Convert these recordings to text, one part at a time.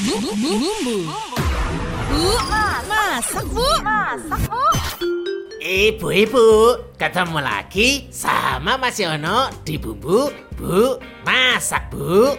bumbu, bumbu. Bu, masak bu. Masak bu. Ibu-ibu, ketemu lagi sama Mas Yono di Bumbu Bu Masak Bu.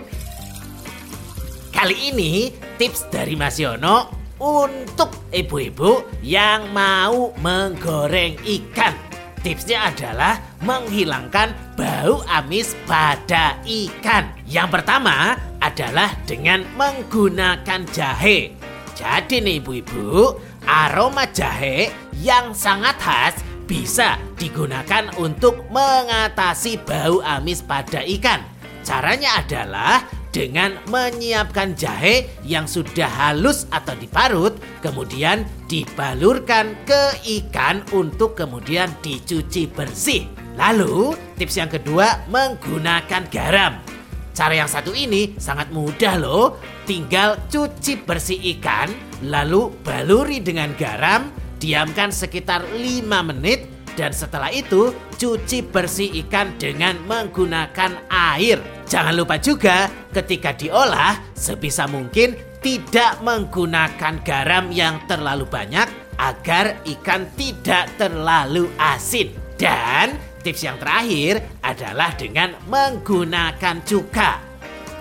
Kali ini tips dari Mas Yono untuk ibu-ibu yang mau menggoreng ikan. Tipsnya adalah menghilangkan bau amis pada ikan. Yang pertama adalah dengan menggunakan jahe. Jadi nih ibu-ibu, aroma jahe yang sangat khas bisa digunakan untuk mengatasi bau amis pada ikan. Caranya adalah dengan menyiapkan jahe yang sudah halus atau diparut, kemudian dibalurkan ke ikan untuk kemudian dicuci bersih. Lalu, tips yang kedua menggunakan garam. Cara yang satu ini sangat mudah loh. Tinggal cuci bersih ikan, lalu baluri dengan garam, diamkan sekitar 5 menit dan setelah itu cuci bersih ikan dengan menggunakan air. Jangan lupa juga ketika diolah sebisa mungkin tidak menggunakan garam yang terlalu banyak agar ikan tidak terlalu asin. Dan tips yang terakhir adalah dengan menggunakan cuka.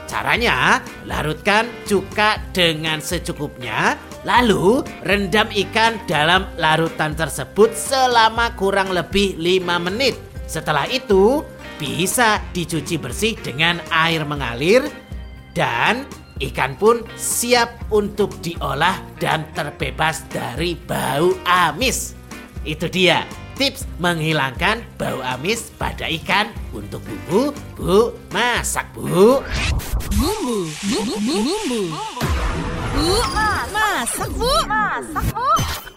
Caranya, larutkan cuka dengan secukupnya, lalu rendam ikan dalam larutan tersebut selama kurang lebih 5 menit. Setelah itu, bisa dicuci bersih dengan air mengalir dan ikan pun siap untuk diolah dan terbebas dari bau amis. Itu dia tips menghilangkan bau amis pada ikan untuk bumbu bu masak bu. Bumbu, bumbu, bumbu. Bu, masak bu. Masak bu.